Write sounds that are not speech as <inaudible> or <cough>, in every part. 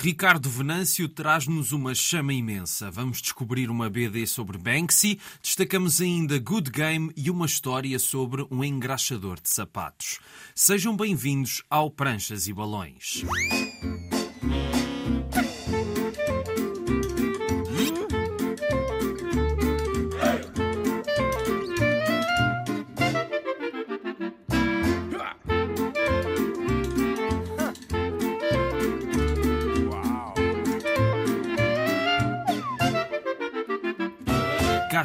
Ricardo Venâncio traz-nos uma chama imensa. Vamos descobrir uma BD sobre Banksy, destacamos ainda Good Game e uma história sobre um engraxador de sapatos. Sejam bem-vindos ao Pranchas e Balões.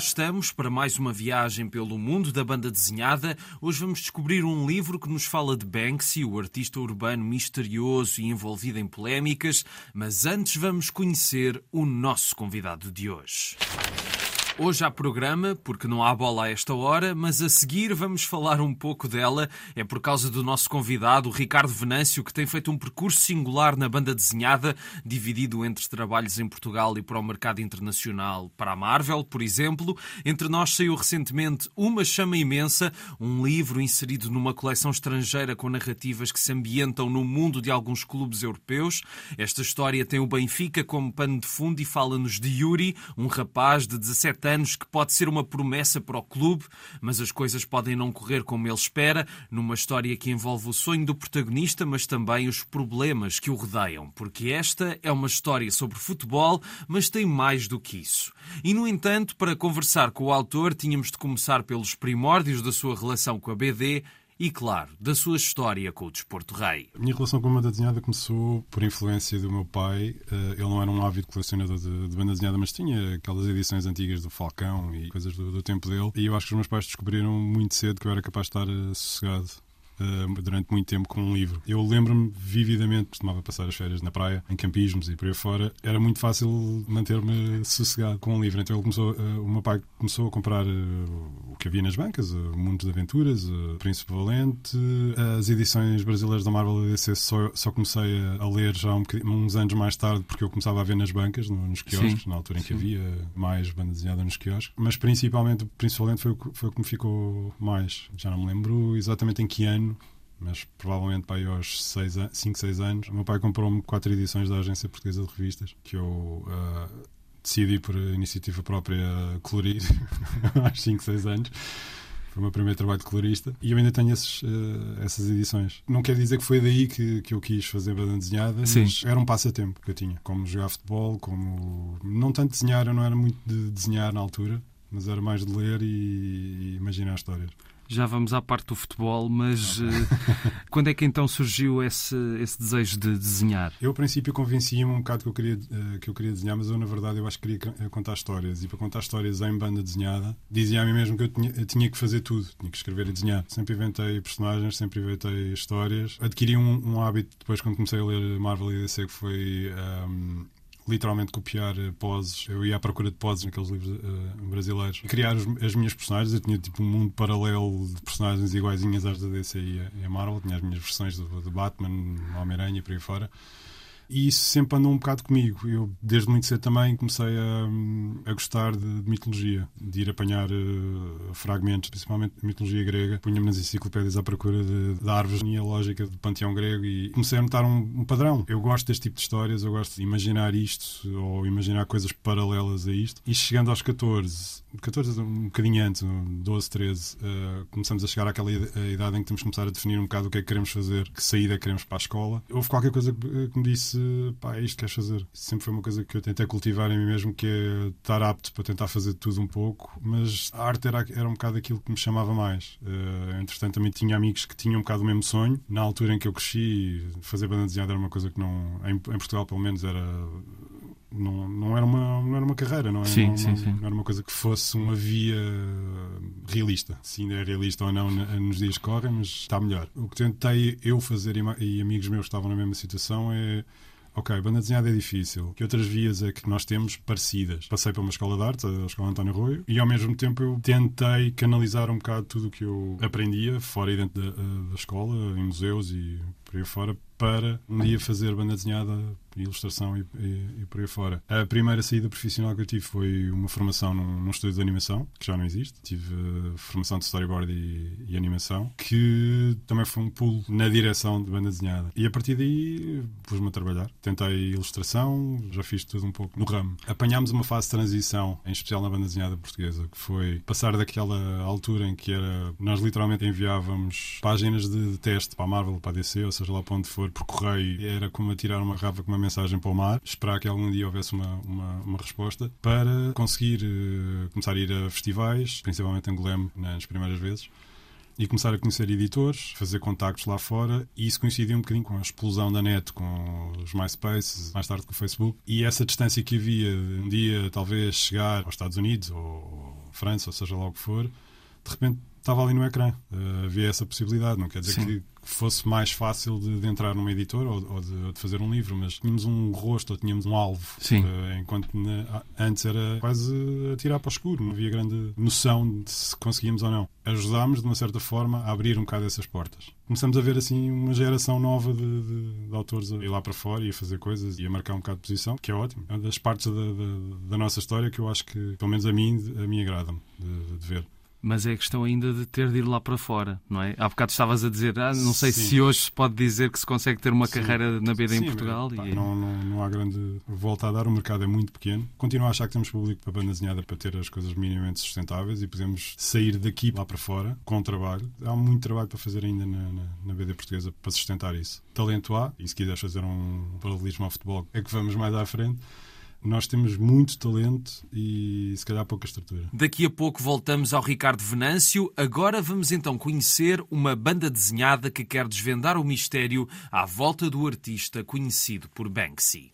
Estamos para mais uma viagem pelo mundo da banda desenhada. Hoje vamos descobrir um livro que nos fala de Banksy, o artista urbano misterioso e envolvido em polémicas. Mas antes vamos conhecer o nosso convidado de hoje. Hoje há programa, porque não há bola a esta hora, mas a seguir vamos falar um pouco dela. É por causa do nosso convidado, Ricardo Venâncio, que tem feito um percurso singular na banda desenhada, dividido entre trabalhos em Portugal e para o mercado internacional. Para a Marvel, por exemplo, entre nós saiu recentemente Uma Chama Imensa, um livro inserido numa coleção estrangeira com narrativas que se ambientam no mundo de alguns clubes europeus. Esta história tem o Benfica como pano de fundo e fala-nos de Yuri, um rapaz de 17 anos que pode ser uma promessa para o clube, mas as coisas podem não correr como ele espera, numa história que envolve o sonho do protagonista, mas também os problemas que o rodeiam, porque esta é uma história sobre futebol, mas tem mais do que isso. E, no entanto, para conversar com o autor, tínhamos de começar pelos primórdios da sua relação com a BD e, claro, da sua história com o desporto rei. A minha relação com a banda desenhada começou por influência do meu pai. Eh, ele não era um ávido colecionador de, de banda desenhada, mas tinha aquelas edições antigas do Falcão e coisas do, do tempo dele. E eu acho que os meus pais descobriram muito cedo que eu era capaz de estar eh, sossegado uh, durante muito tempo com um livro. Eu lembro-me vividamente, costumava passar as férias na praia, em campismos e por aí fora, era muito fácil manter-me sossegado com um livro. Então ele começou, uh, o meu pai começou a comprar uh, o que havia nas bancas, uh, Mundos de Aventuras, uh, Príncipe Valente, as edições brasileiras da Marvel e DC só, só comecei a, a ler já um uns anos mais tarde, porque eu começava a ver nas bancas, no, nos quiosques, Sim. na altura em que Sim. havia mais banda desenhada nos quiosques. Mas principalmente, principalmente foi, foi o que me ficou mais. Já não me lembro exatamente em que ano mas provavelmente para aí aos 5, 6 anos, o meu pai comprou-me quatro edições da Agência Portuguesa de Revistas, que eu uh, decidi por iniciativa própria colorir <laughs> aos 5, 6 anos. Foi o meu primeiro trabalho de colorista e eu ainda tenho esses, uh, essas edições. Não quer dizer que foi daí que, que eu quis fazer banda desenhada, Sim. mas era um passatempo que eu tinha. Como jogar futebol, como. Não tanto desenhar, eu não era muito de desenhar na altura, mas era mais de ler e, e imaginar histórias. Já vamos à parte do futebol, mas okay. uh, <laughs> quando é que então surgiu esse, esse desejo de desenhar? Eu, a princípio, convencia-me um bocado que eu, queria, uh, que eu queria desenhar, mas eu, na verdade, eu acho que queria eh, contar histórias. E para contar histórias em banda desenhada, dizia a mim mesmo que eu tinha, eu tinha, que fazer tudo, tinha que escrever e desenhar. Sempre inventei personagens, sempre inventei histórias. Adquiri um, um hábito depois, quando comecei a ler Marvel e DC, que foi. Um, literalmente copiar eh, poses. Eu ia à procura de poses naqueles livros uh, brasileiros. Criar os, as minhas personagens. Eu tinha tipo um mundo paralelo de personagens iguaizinhas às da DC e a, Marvel. Tinha as minhas versões do, do Batman, Homem-Aranha e por aí fora e isso sempre andou um bocado comigo. Eu, desde muito cedo também, comecei a, a gostar de, de, mitologia, de ir apanhar uh, fragmentos, principalmente de mitologia grega. Punha-me nas enciclopédias à procura de, de árvores genealógica do panteão grego e comecei a notar um, um, padrão. Eu gosto deste tipo de histórias, eu gosto de imaginar isto ou imaginar coisas paralelas a isto. E chegando aos 14, 14 um bocadinho antes, 12, 13, uh, começamos a chegar àquela idade em que temos que começar a definir um bocado o que é que queremos fazer, que saída queremos para a escola. Houve qualquer coisa que, que me disse pá, é isto que queres fazer. Sempre foi uma coisa que eu tentei cultivar em mim mesmo, que é estar apto para tentar fazer tudo um pouco, mas a arte era, era um bocado aquilo que me chamava mais. Uh, entretanto, também tinha amigos que tinham um bocado o mesmo sonho. Na altura em que eu cresci, fazer banda desenhada era uma coisa que não, em, em Portugal pelo menos, era não, não, era uma, não era uma carreira, não era, sim, uma, sim, sim. não era uma coisa que fosse uma via realista. Se ainda é realista ou não nos dias que correm, mas está melhor. O que tentei eu fazer e amigos meus que estavam na mesma situação é ok, banda desenhada é difícil. Que outras vias é que nós temos parecidas? Passei para uma escola de arte, a Escola António Arroio, e ao mesmo tempo eu tentei canalizar um bocado tudo o que eu aprendia, fora e dentro da, da escola, em museus e por aí fora, para um dia fazer banda desenhada, ilustração e, e, e, por aí fora. A primeira saída profissional que eu tive foi uma formação num, num estúdio de animação, que já não existe. Tive uh, formação de storyboard e, e, animação, que também foi um pulo na direção de banda desenhada. E a partir daí pus-me a trabalhar. Tentei ilustração, já fiz tudo um pouco no ramo. Apanhámos uma fase de transição, em especial na banda desenhada portuguesa, que foi passar daquela altura em que era nós literalmente enviávamos páginas de, de teste para a Marvel, para a DC, ou seja lá para onde for, por correio era como atirar uma garrafa com uma mensagem para o mar, esperar que algum dia houvesse uma, uma, uma resposta, para conseguir uh, começar a ir a festivais, principalmente em Golem, nas primeiras vezes, e começar a conhecer editores, fazer contactos lá fora, e isso coincidia um bocadinho com a explosão da net, com os MySpace, mais tarde com o Facebook, e essa distância que havia de um dia talvez chegar aos Estados Unidos ou França, ou seja lá o que for, de repente estava ali no ecrã. Uh, havia essa possibilidade. Não quer dizer Sim. que fosse mais fácil de, de entrar numa editora ou, ou, de, ou, de, fazer um livro, mas tínhamos um rosto ou tínhamos um alvo. Uh, enquanto na, antes era quase atirar para o escuro. Não havia grande noção de se conseguíamos ou não. Ajudámos, de uma certa forma, a abrir um bocado essas portas. Começamos a ver assim uma geração nova de, de, de autores a ir lá para fora e a fazer coisas e a marcar um bocado de posição, que é ótimo. É uma das partes da, da, da nossa história que eu acho que, pelo menos a mim, a mim agrada-me de ver mas é questão ainda de ter de ir lá para fora, não é? Há bocado estavas a dizer, ah, não sei Sim. se hoje se pode dizer que se consegue ter uma Sim. carreira na BD Sim, em Portugal. Pá, e... não, não, não há grande volta a dar, o mercado é muito pequeno. Continuo a achar que temos público para banda desenhada para ter as coisas minimamente sustentáveis e podemos sair daqui lá para fora com trabalho. Há muito trabalho para fazer ainda na, na, na BD portuguesa para sustentar isso. Talento há, e se quiseres fazer um paralelismo ao futebol, é que vamos mais à frente nós temos muito talento e se calhar pouca estrutura. Daqui a pouco voltamos ao Ricardo Venâncio. Agora vamos então conhecer uma banda desenhada que quer desvendar o mistério à volta do artista conhecido por Banksy.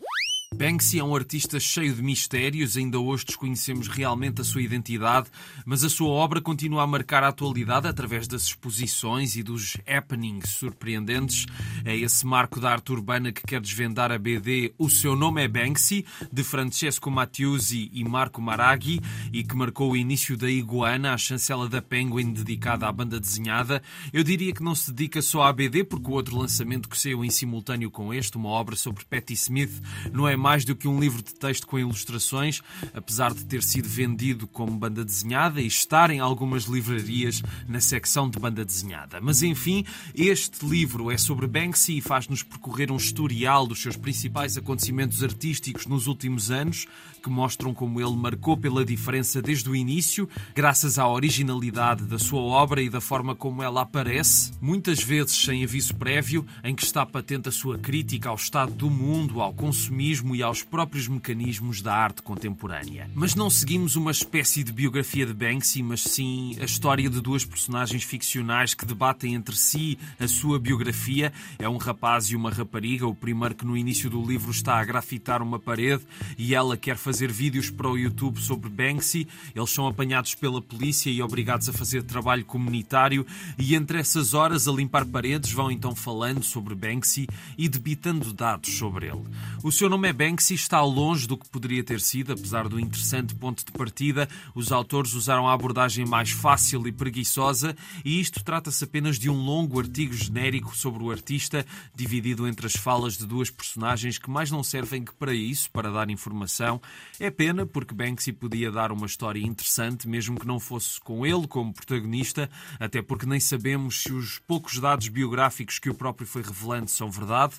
Banksy é um artista cheio de mistérios, ainda hoje desconhecemos realmente a sua identidade, mas a sua obra continua a marcar a atualidade através das exposições e dos happenings surpreendentes. É esse marco da arte urbana que quer desvendar a BD O Seu Nome é Banksy, de Francesco Mattiusi e Marco Maraghi, e que marcou o início da Iguana, a chancela da Penguin dedicada à banda desenhada. Eu diria que não se dedica só à BD, porque o outro lançamento que saiu em simultâneo com este, uma obra sobre Patti Smith, não é mais do que um livro de texto com ilustrações, apesar de ter sido vendido como banda desenhada e estar em algumas livrarias na secção de banda desenhada. Mas enfim, este livro é sobre Banksy e faz-nos percorrer um historial dos seus principais acontecimentos artísticos nos últimos anos, que mostram como ele marcou pela diferença desde o início, graças à originalidade da sua obra e da forma como ela aparece, muitas vezes sem aviso prévio, em que está patente a sua crítica ao estado do mundo, ao consumismo e aos próprios mecanismos da arte contemporânea. Mas não seguimos uma espécie de biografia de Banksy, mas sim a história de duas personagens ficcionais que debatem entre si a sua biografia. É um rapaz e uma rapariga, o primeiro que no início do livro está a grafitar uma parede e ela quer fazer vídeos para o YouTube sobre Banksy. Eles são apanhados pela polícia e obrigados a fazer trabalho comunitário e entre essas horas a limpar paredes vão então falando sobre Banksy e debitando dados sobre ele. O seu nome é Banksy está longe do que poderia ter sido, apesar do interessante ponto de partida. Os autores usaram a abordagem mais fácil e preguiçosa, e isto trata-se apenas de um longo artigo genérico sobre o artista, dividido entre as falas de duas personagens que mais não servem que para isso, para dar informação. É pena, porque Banksy podia dar uma história interessante, mesmo que não fosse com ele como protagonista, até porque nem sabemos se os poucos dados biográficos que o próprio foi revelando são verdade.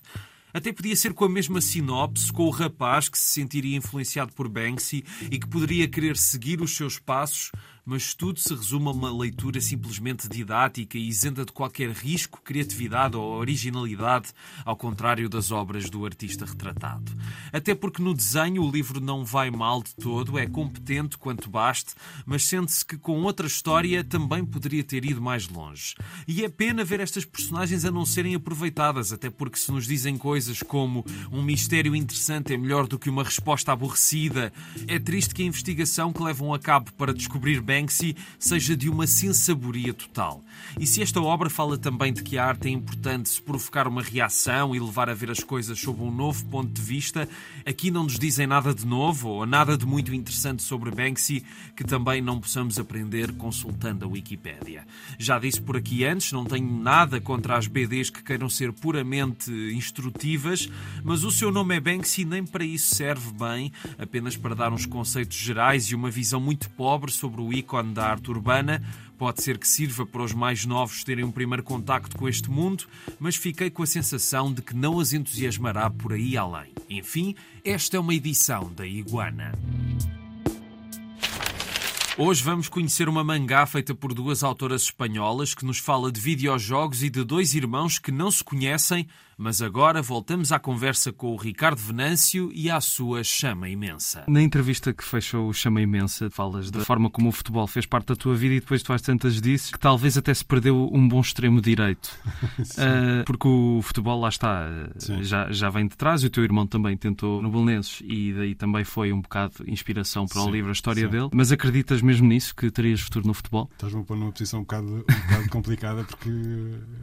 Até podia ser com a mesma sinopse, com o rapaz que se sentiria influenciado por Banksy e que poderia querer seguir os seus passos, mas tudo se resume a uma leitura simplesmente didática e isenta de qualquer risco, criatividade ou originalidade, ao contrário das obras do artista retratado. Até porque no desenho o livro não vai mal de todo, é competente quanto baste, mas sente-se que com outra história também poderia ter ido mais longe. E é pena ver estas personagens a não serem aproveitadas, até porque se nos dizem coisas como um mistério interessante é melhor do que uma resposta aborrecida, é triste que a investigação que levam a cabo para descobrir Banksy seja de uma sensaboria total. E se esta obra fala também de que a arte é importante se provocar uma reação e levar a ver as coisas sob um novo ponto de vista, aqui não nos dizem nada de novo ou nada de muito interessante sobre Banksy que também não possamos aprender consultando a Wikipédia. Já disse por aqui antes, não tenho nada contra as BDs que queiram ser puramente instrutivas, mas o seu nome é Banksy nem para isso serve bem, apenas para dar uns conceitos gerais e uma visão muito pobre sobre o ícone da arte urbana. Pode ser que sirva para os mais novos terem um primeiro contacto com este mundo, mas fiquei com a sensação de que não as entusiasmará por aí além. Enfim, esta é uma edição da Iguana. Hoje vamos conhecer uma mangá feita por duas autoras espanholas que nos fala de videojogos e de dois irmãos que não se conhecem, mas agora voltamos à conversa com o Ricardo Venâncio e à sua chama imensa. Na entrevista que fechou o Chama Imensa, falas da forma como o futebol fez parte da tua vida e depois tu às tantas disse que talvez até se perdeu um bom extremo direito. uh, <laughs> porque o futebol, lá está, já, já vem de trás e o teu irmão também tentou no Belenenses e daí também foi um bocado inspiração para Sim. o livro, a história Sim. dele. Mas acreditas mesmo nisso, que terias futuro no futebol? Estás-me a pôr numa posição um bocado, um bocado complicada porque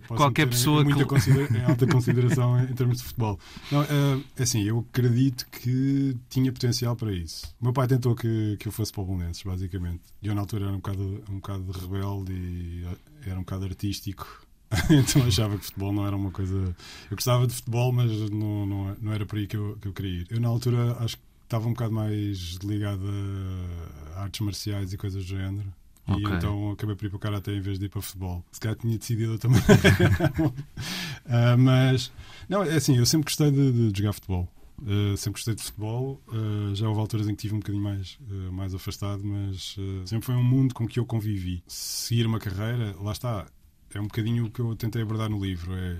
qualquer pessoa em, em alta <laughs> consideração em termos de futebol. Não, é assim, eu acredito que tinha potencial para isso. O meu pai tentou que, que eu fosse para o Bolonenses, basicamente. Eu, na altura, era um bocado, um bocado rebelde e era um bocado artístico. <laughs> então achava que futebol não era uma coisa. Eu gostava de futebol, mas não, não, não era por aí que eu, que eu queria ir. Eu, na altura, acho que estava um bocado mais ligado a artes marciais e coisas do género. Okay. E então acabei por ir para o Karate em vez de ir para o futebol. Se calhar tinha decidido também. <laughs> uh, mas, não, é assim, eu sempre gostei de, de jogar futebol. Uh, sempre gostei de futebol. Uh, já houve alturas em que estive um bocadinho mais, uh, mais afastado, mas sempre foi um mundo com que eu convivi. Seguir uma carreira, lá está, é um bocadinho o que eu tentei abordar no livro. É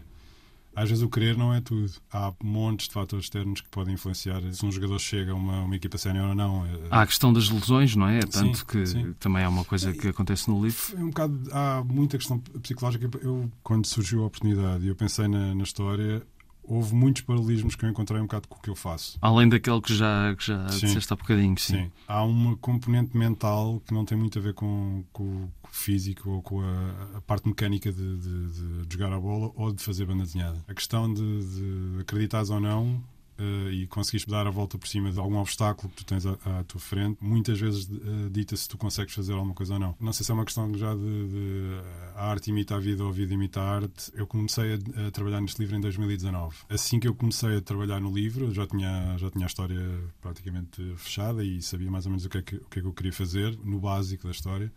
às vezes o querer não é tudo. Há montes de fatores externos que podem influenciar se um jogador chega a uma, uma equipa sénior ou não. É, há a questão das lesões, não é? Tanto sim, que sim. também é uma coisa que acontece no livro. É um bocado, há muita questão psicológica. Eu, quando surgiu a oportunidade e eu pensei na, na história, houve muitos paralelismos que eu encontrei um bocado com o que eu faço. Além daquele que já, que já sim. disseste há bocadinho, sim. sim. Há uma componente mental que não tem muito a ver com, com, o físico ou com a, a parte mecânica de, de, de, jogar a bola ou de fazer banda desenhada. A questão de, de acreditares ou não uh, e conseguires dar a volta por cima de algum obstáculo que tu tens à, à tua frente, muitas vezes uh, dita se tu consegues fazer alguma coisa ou não. Não sei se é uma questão já de, de a arte imita a vida ou a vida imita a arte. Eu comecei a, a, trabalhar neste livro em 2019. Assim que eu comecei a trabalhar no livro, já tinha, já tinha a história praticamente fechada e sabia mais ou menos o que é que, o que, é que eu queria fazer, no básico da história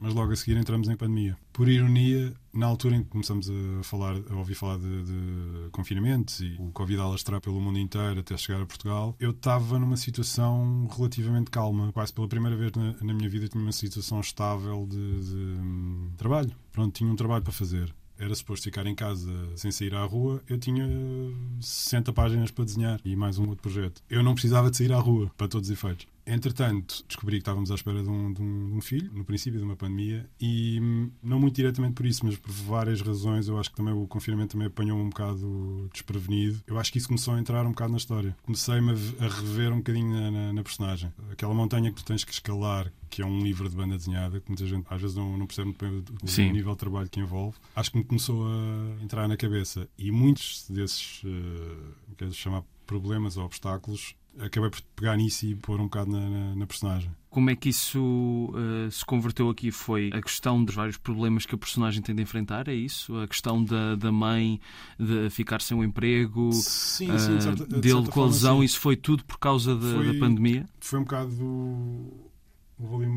mas logo a seguir entramos em pandemia. Por ironia, na altura em que começamos a falar, a ouvir falar de, de confinamentos e o Covid a alastrar pelo mundo inteiro até chegar a Portugal, eu estava numa situação relativamente calma. Quase pela primeira vez na, na minha vida tinha uma situação estável de, de um, trabalho. Pronto, tinha um trabalho para fazer era suposto ficar em casa sem sair à rua, eu tinha 60 páginas para desenhar e mais um outro projeto. Eu não precisava de sair à rua, para todos os efeitos. Entretanto, descobri que estávamos à espera de um, de, um, filho, no princípio de uma pandemia, e hum, não muito diretamente por isso, mas por várias razões. Eu acho que também o confinamento também apanhou um bocado desprevenido. Eu acho que isso começou a entrar um bocado na história. Comecei-me a, rever um bocadinho na, na, na, personagem. Aquela montanha que tu tens que escalar, que é um livro de banda desenhada, que muita gente às vezes não, não percebe muito bem o, nível de trabalho que envolve. Acho que me começou a entrar na cabeça. E muitos desses, uh, quero chamar problemas ou obstáculos, acabei por pegar nisso e pôr um bocado na, na, na personagem. Como é que isso uh, se converteu aqui? Foi a questão dos vários problemas que a personagem tem de enfrentar? É isso? A questão da, da mãe de ficar sem um emprego, sim, sim, de certa, uh, dele com a lesão, isso foi tudo por causa da, foi, da pandemia? Foi um bocado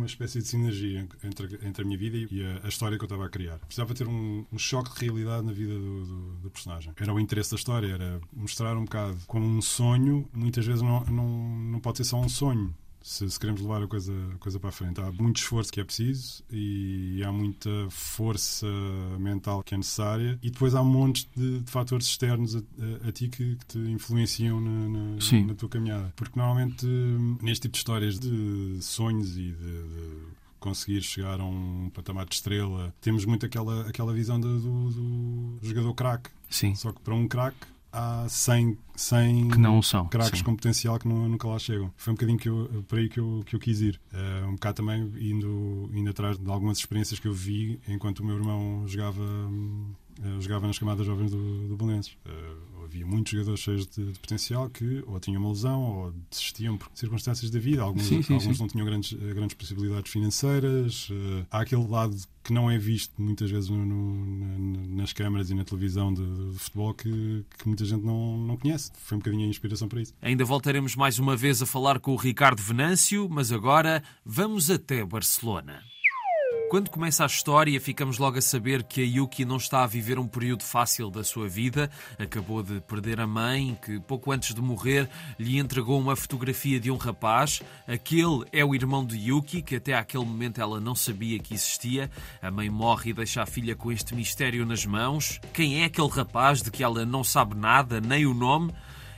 uma espécie de sinergia entre, entre a minha vida e a, a história que eu estava a criar. Precisava ter um, um choque de realidade na vida do, do, do, personagem. Era o interesse da história, era mostrar um bocado como um sonho, muitas vezes não, não, não pode ser só um sonho se, se, queremos levar a coisa, a coisa para a frente. Há muito esforço que é preciso e há muita força mental que é necessária e depois há um monte de, de fatores externos a, a, a ti que, que, te influenciam na, na, na, tua caminhada. Porque normalmente neste tipo de histórias de sonhos e de, de conseguir chegar a um patamar de estrela. Temos muito aquela, aquela visão do, do, do jogador craque. Sim. Só que para um craque há 100, 100 que não são, craques com potencial que não, nunca lá chegam. Foi um bocadinho que eu, por aí que eu, que eu quis ir. Uh, um bocado também indo, indo atrás de algumas experiências que eu vi enquanto o meu irmão jogava, uh, jogava nas camadas jovens do, do Belenenses. Uh, havia muitos jogadores cheios de, de, potencial que ou tinham uma lesão ou desistiam por circunstâncias da vida. Alguns, sim, sim, alguns sim. não tinham grandes, grandes possibilidades financeiras. há aquele lado que não é visto muitas vezes no, no, nas câmaras e na televisão de, de futebol que, que, muita gente não, não conhece. Foi um bocadinho a inspiração para isso. Ainda voltaremos mais uma vez a falar com o Ricardo Venâncio, mas agora vamos até Barcelona. Quando começa a história, ficamos logo a saber que a Yuki não está a viver um período fácil da sua vida. Acabou de perder a mãe, que pouco antes de morrer lhe entregou uma fotografia de um rapaz. Aquele é o irmão de Yuki, que até aquele momento ela não sabia que existia. A mãe morre e deixa a filha com este mistério nas mãos. Quem é aquele rapaz de que ela não sabe nada, nem o nome?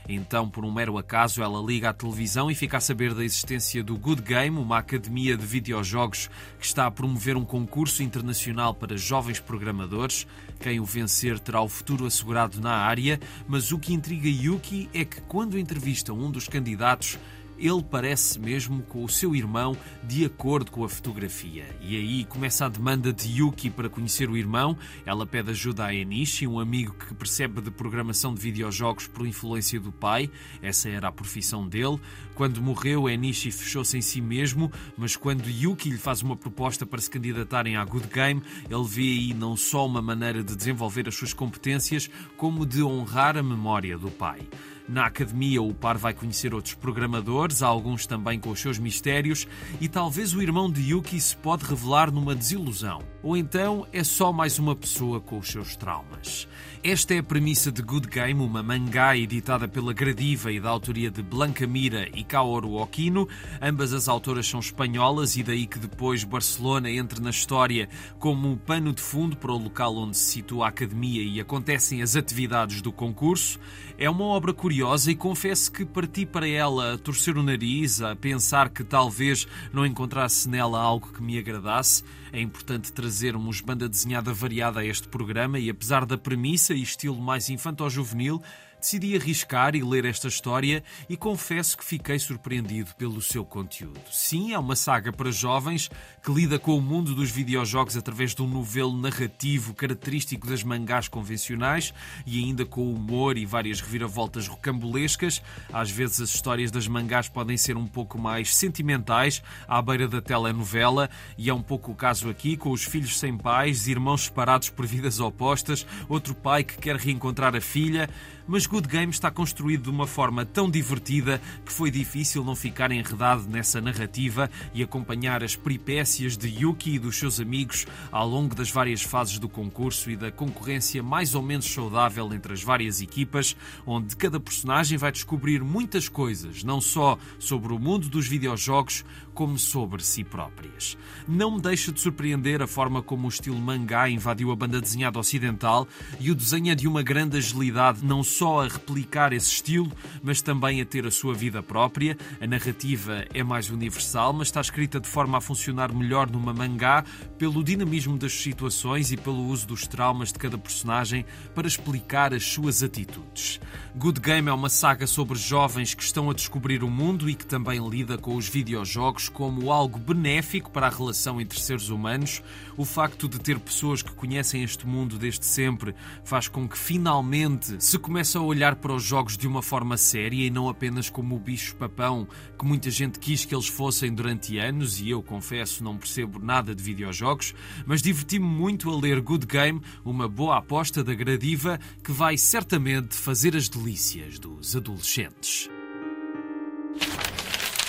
Então, por um mero acaso, ela liga à televisão e fica a saber da existência do Good Game, uma academia de videojogos que está a promover um concurso internacional para jovens programadores. Quem o vencer terá o futuro assegurado na área, mas o que intriga Yuki é que, quando entrevista um dos candidatos, ele parece mesmo com o seu irmão de acordo com a fotografia. E aí começa a demanda de Yuki para conhecer o irmão. Ela pede ajuda a Enishi, um amigo que percebe de programação de videojogos por influência do pai. Essa era a profissão dele. Quando morreu, Enishi fechou-se em si mesmo, mas quando Yuki lhe faz uma proposta para se candidatarem à Good Game, ele vê aí não só uma maneira de desenvolver as suas competências, como de honrar a memória do pai. Na academia, o par vai conhecer outros programadores, alguns também com os seus mistérios, e talvez o irmão de Yuki se pode revelar numa desilusão. Ou então é só mais uma pessoa com os seus traumas. Esta é a premissa de Good Game, uma mangá editada pela Gradiva e da autoria de Blanca Mira e Kaoru Okino. Ambas as autoras são espanholas e daí que depois Barcelona entre na história como um pano de fundo para o local onde se situa a academia e acontecem as atividades do concurso. É uma obra curiosa e confesso que parti para ela a torcer o nariz, a pensar que talvez não encontrasse nela algo que me agradasse. É importante trazermos banda desenhada variada a este programa e apesar da premissa e estilo mais infanto-juvenil, decidi arriscar e ler esta história e confesso que fiquei surpreendido pelo seu conteúdo. Sim, é uma saga para jovens que lida com o mundo dos videojogos através de um novelo narrativo característico das mangás convencionais e ainda com humor e várias reviravoltas rocambolescas. Às vezes as histórias das mangás podem ser um pouco mais sentimentais, à beira da telenovela, e é um pouco o caso aqui, com os filhos sem pais, irmãos separados por vidas opostas, outro pai que quer reencontrar a filha mas Good Game está construído de uma forma tão divertida que foi difícil não ficar enredado nessa narrativa e acompanhar as peripécias de Yuki e dos seus amigos ao longo das várias fases do concurso e da concorrência mais ou menos saudável entre as várias equipas, onde cada personagem vai descobrir muitas coisas, não só sobre o mundo dos videojogos, como sobre si próprias. Não me deixa de surpreender a forma como o estilo mangá invadiu a banda desenhada ocidental e o desenho é de uma grande agilidade, não só a replicar esse estilo, mas também a ter a sua vida própria. A narrativa é mais universal, mas está escrita de forma a funcionar melhor numa mangá pelo dinamismo das situações e pelo uso dos traumas de cada personagem para explicar as suas atitudes. Good Game é uma saga sobre jovens que estão a descobrir o mundo e que também lida com os videojogos como algo benéfico para a relação entre seres humanos. O facto de ter pessoas que conhecem este mundo desde sempre faz com que finalmente se comece a olhar para os jogos de uma forma séria e não apenas como o bicho-papão que muita gente quis que eles fossem durante anos, e eu confesso não percebo nada de videojogos, mas diverti-me muito a ler Good Game, uma boa aposta da Gradiva que vai certamente fazer as delícias dos adolescentes.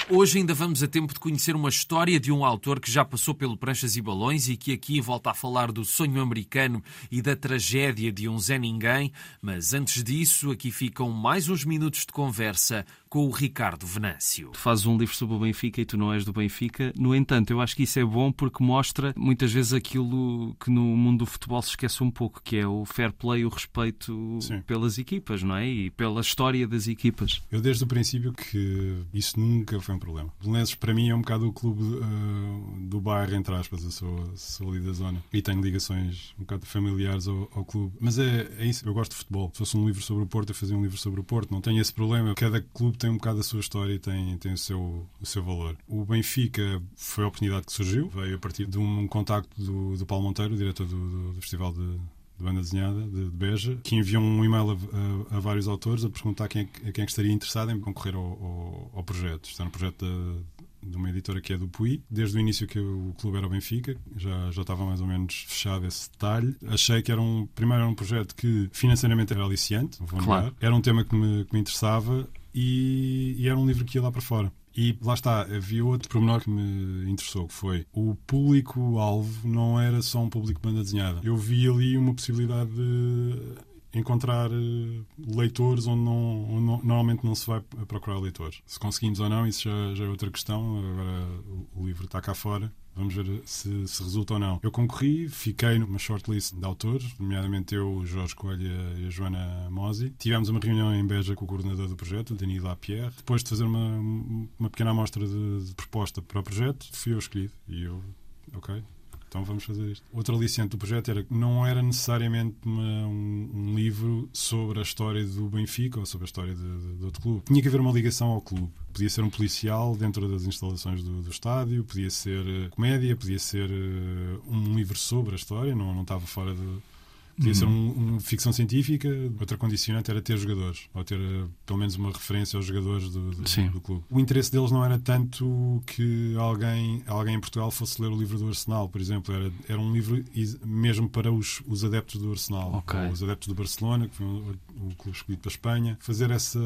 Hoje ainda vamos a tempo de conhecer uma história de um autor que já passou pelo Pranchas e Balões e que aqui volta a falar do sonho americano e da tragédia de um Zé Ninguém. Mas antes disso, aqui ficam mais uns minutos de conversa com o Ricardo Venâncio. Tu fazes um livro sobre o Benfica e tu não és do Benfica. No entanto, eu acho que isso é bom porque mostra muitas vezes aquilo que no mundo do futebol se esquece um pouco, que é o fair play, o respeito Sim. pelas equipas, não é? E pela história das equipas. Eu desde o princípio que isso nunca foi nenhum problema. Belenenses, para mim, é um bocado o clube uh, do bairro, entre aspas. Eu sou, sou ali da zona e tenho ligações um bocado familiares ao, ao clube. Mas é, é isso, eu gosto de futebol. Se fosse um livro sobre o Porto, eu fazia um livro sobre o Porto. Não tenho esse problema. Cada clube tem um bocado a sua história e tem, tem o, seu, o seu valor. O Benfica foi a oportunidade que surgiu, veio a partir de um contacto do, do Paulo Monteiro, diretor do, do, do Festival de de banda desenhada de, de Beja, que enviou um e-mail a, a, a, vários autores a perguntar quem, é, quem é estaria interessado em concorrer ao, ao, ao projeto. Está no projeto de, de uma editora que é do Pui. Desde o início que o clube era o Benfica, já, já estava mais ou menos fechado esse detalhe. Achei que era um, primeiro era um projeto que financeiramente era aliciante, vou claro. Era um tema que me, que me interessava e, e, era um livro que ia lá para fora. E lá está, havia outro pormenor que me interessou, que foi o público-alvo não era só um público banda desenhada. Eu vi ali uma possibilidade de encontrar eh, leitores onde, não, onde normalmente não se vai procurar leitores. Se conseguimos ou não, isso já, já é outra questão. Agora o livro está cá fora Vamos ver se, se, resulta ou não. Eu concorri, fiquei numa shortlist de autores, nomeadamente eu, o Jorge Coelho e a Joana Mosi. Tivemos uma reunião em Beja com o coordenador do projeto, Denis Lapierre. Depois de fazer uma, uma pequena amostra de, de proposta para o projeto, fui eu escolhido. E eu, ok, então vamos fazer isto. Outro aliciente do projeto era que não era necessariamente uma, um, um, livro sobre a história do Benfica ou sobre a história de, de, de, outro clube. Tinha que haver uma ligação ao clube. Podia ser um policial dentro das instalações do, do estádio, podia ser uh, comédia, podia ser uh, um livro sobre a história, não, não estava fora de Podia uhum. ser um, um, ficção científica, outra condicionante era ter jogadores, ou ter uh, pelo menos uma referência aos jogadores do, do, do, clube. O interesse deles não era tanto que alguém, alguém em Portugal fosse ler o livro do Arsenal, por exemplo, era, era um livro mesmo para os, os adeptos do Arsenal, okay. os adeptos do Barcelona, que foi o, o clube escolhido para a Espanha, fazer essa,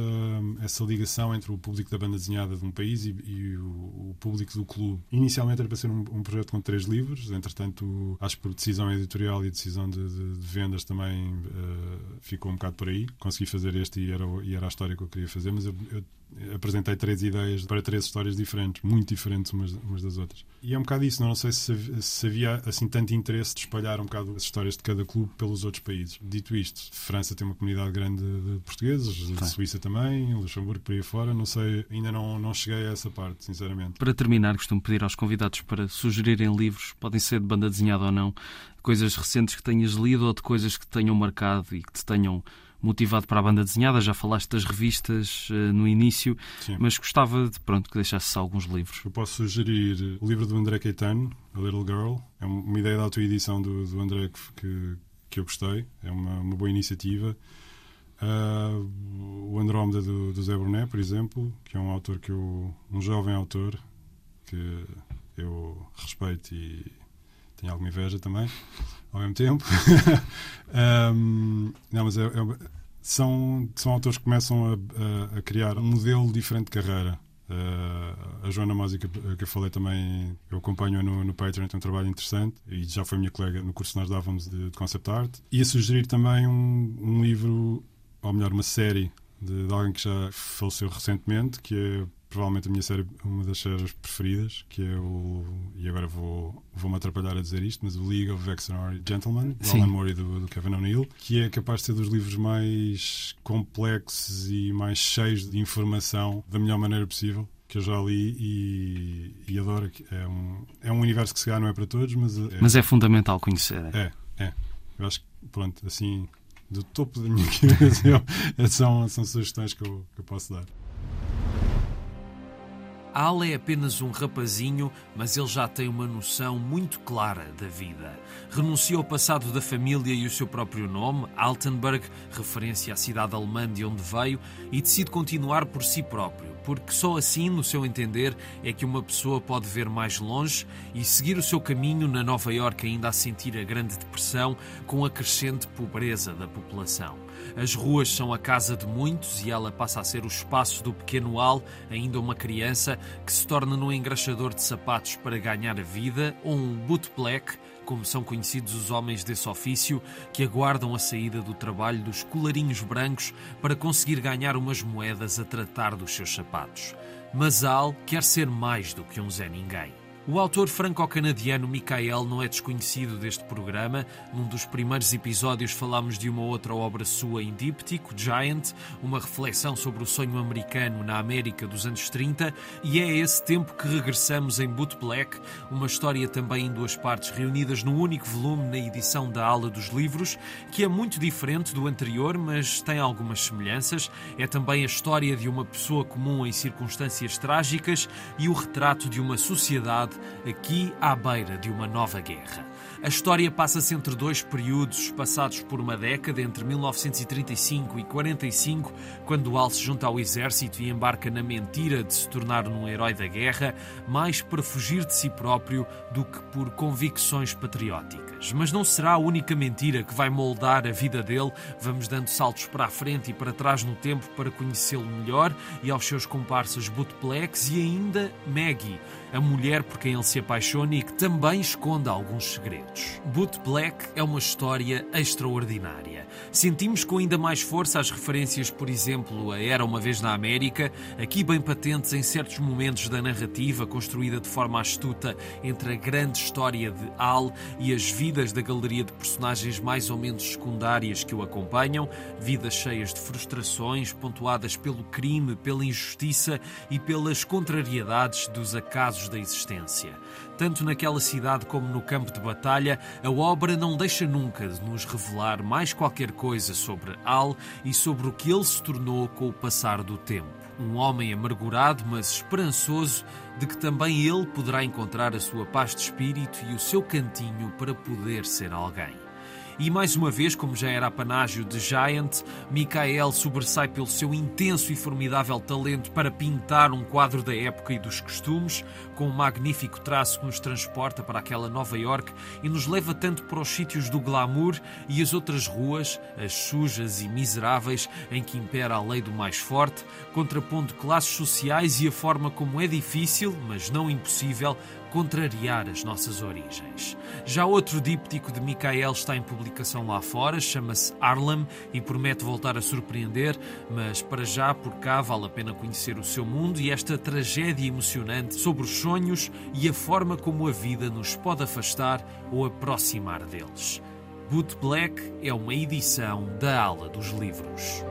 essa ligação entre o público da banda desenhada de um país e, e o, o, público do clube. Inicialmente era para ser um, um, projeto com três livros, entretanto, acho que por decisão editorial e decisão de, de, de vendas também uh, ficou um bocado por aí. Consegui fazer este e era, e era a história que eu queria fazer, mas eu, eu apresentei três ideias para três histórias diferentes, muito diferentes umas, umas das outras. E é um bocado isso, não, não sei se, se, havia assim tanto interesse de espalhar um bocado as histórias de cada clube pelos outros países. Dito isto, França tem uma comunidade grande de portugueses, Suíça também, Luxemburgo por aí fora, não sei, ainda não, não cheguei a essa parte, sinceramente. Para terminar, costumo pedir aos convidados para sugerirem livros, podem ser de banda desenhada ou não, coisas recentes que tenhas lido ou de coisas que te tenham marcado e que te tenham motivado para a banda desenhada. Já falaste das revistas uh, no início, Sim. mas gostava de pronto que deixasses alguns livros. Eu posso sugerir o livro do André Caetano, A Little Girl. É uma ideia de autoedição do, do André que, que eu gostei. É uma, uma boa iniciativa. Uh, o Andrómeda do, do Zé Brunet, por exemplo, que é um autor que eu, um jovem autor que eu respeito e tenho alguma inveja também, ao mesmo tempo. <laughs> um, não, mas é, é, são, são autores que começam a, a, a, criar um modelo diferente de carreira. Uh, a Joana Mosi, que, que eu falei também, eu acompanho no, no Patreon, tem um trabalho interessante e já foi minha colega no curso que nós dávamos de, de concept art. Ia sugerir também um, um livro, ou melhor, uma série de, de alguém que já faleceu recentemente, que é provavelmente a minha série, uma das séries preferidas, que é o. E agora vou, vou-me atrapalhar a dizer isto, mas o League of Extraordinary Gentlemen, do Alan e do, do, Kevin O'Neill, que é capaz de ser dos livros mais complexos e mais cheios de informação da melhor maneira possível que eu já li e, e adoro. É um, é um universo que se calhar não é para todos, mas é, mas é fundamental conhecer. É, é. é. Eu acho que, pronto, assim, do topo da minha <laughs> cabeça, são, são sugestões que eu, que eu posso dar. Al é apenas um rapazinho, mas ele já tem uma noção muito clara da vida. Renunciou ao passado da família e o seu próprio nome, Altenberg, referência à cidade alemã de onde veio, e decide continuar por si próprio, porque só assim, no seu entender, é que uma pessoa pode ver mais longe e seguir o seu caminho na Nova Iorque ainda a sentir a Grande Depressão com a crescente pobreza da população. As ruas são a casa de muitos e ela passa a ser o espaço do pequeno Al, ainda uma criança, que se torna num engraxador de sapatos para ganhar a vida, ou um boot black, como são conhecidos os homens desse ofício, que aguardam a saída do trabalho dos colarinhos brancos para conseguir ganhar umas moedas a tratar dos seus sapatos. Mas Al quer ser mais do que um Zé Ninguém. O autor franco-canadiano Michael não é desconhecido deste programa. Num dos primeiros episódios falámos de uma outra obra sua em díptico, Giant, uma reflexão sobre o sonho americano na América dos anos 30, e é a esse tempo que regressamos em Boot Black, uma história também em duas partes reunidas num único volume na edição da Ala dos Livros, que é muito diferente do anterior, mas tem algumas semelhanças. É também a história de uma pessoa comum em circunstâncias trágicas e o retrato de uma sociedade aqui à beira de uma nova guerra. A história passa-se entre dois períodos passados por uma década, entre 1935 e 45, quando Al se junta ao exército e embarca na mentira de se tornar um herói da guerra, mais para fugir de si próprio do que por convicções patrióticas. Mas não será a única mentira que vai moldar a vida dele. Vamos dando saltos para a frente e para trás no tempo para conhecê-lo melhor e aos seus comparsas Bootplex e ainda Maggie, a mulher por quem ele se apaixona e que também esconde alguns segredos. Boot Black é uma história extraordinária. Sentimos com ainda mais força as referências, por exemplo, a Era uma Vez na América, aqui bem patentes em certos momentos da narrativa, construída de forma astuta entre a grande história de Al e as vidas da galeria de personagens mais ou menos secundárias que o acompanham, vidas cheias de frustrações, pontuadas pelo crime, pela injustiça e pelas contrariedades dos acasos da existência. Tanto naquela cidade como no campo de batalha, a obra não deixa nunca de nos revelar mais qualquer coisa sobre Al e sobre o que ele se tornou com o passar do tempo. Um homem amargurado, mas esperançoso de que também ele poderá encontrar a sua paz de espírito e o seu cantinho para poder ser alguém. E mais uma vez, como já era apanágio de Giant, Michael sobressai pelo seu intenso e formidável talento para pintar um quadro da época e dos costumes, com um magnífico traço que nos transporta para aquela Nova York e nos leva tanto para os sítios do glamour e as outras ruas, as sujas e miseráveis, em que impera a lei do mais forte, contrapondo classes sociais e a forma como é difícil, mas não impossível, contrariar as nossas origens. Já outro díptico de Michael está em publicação lá fora, chama-se Harlem e promete voltar a surpreender, mas para já por cá vale a pena conhecer o seu mundo e esta tragédia emocionante sobre os sonhos e a forma como a vida nos pode afastar ou aproximar deles. Boot Black é uma edição da Ala dos Livros.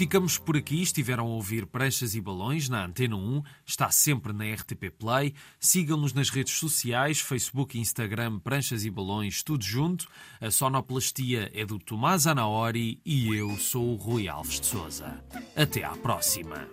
Ficamos por aqui. Estiveram a ouvir Pranchas e Balões na Antena 1. Está sempre na RTP Play. Sigam-nos nas redes sociais, Facebook e Instagram, Pranchas e Balões, tudo junto. A sonoplastia é do Tomás Anaori e eu sou o Rui Alves de Souza. Até à próxima.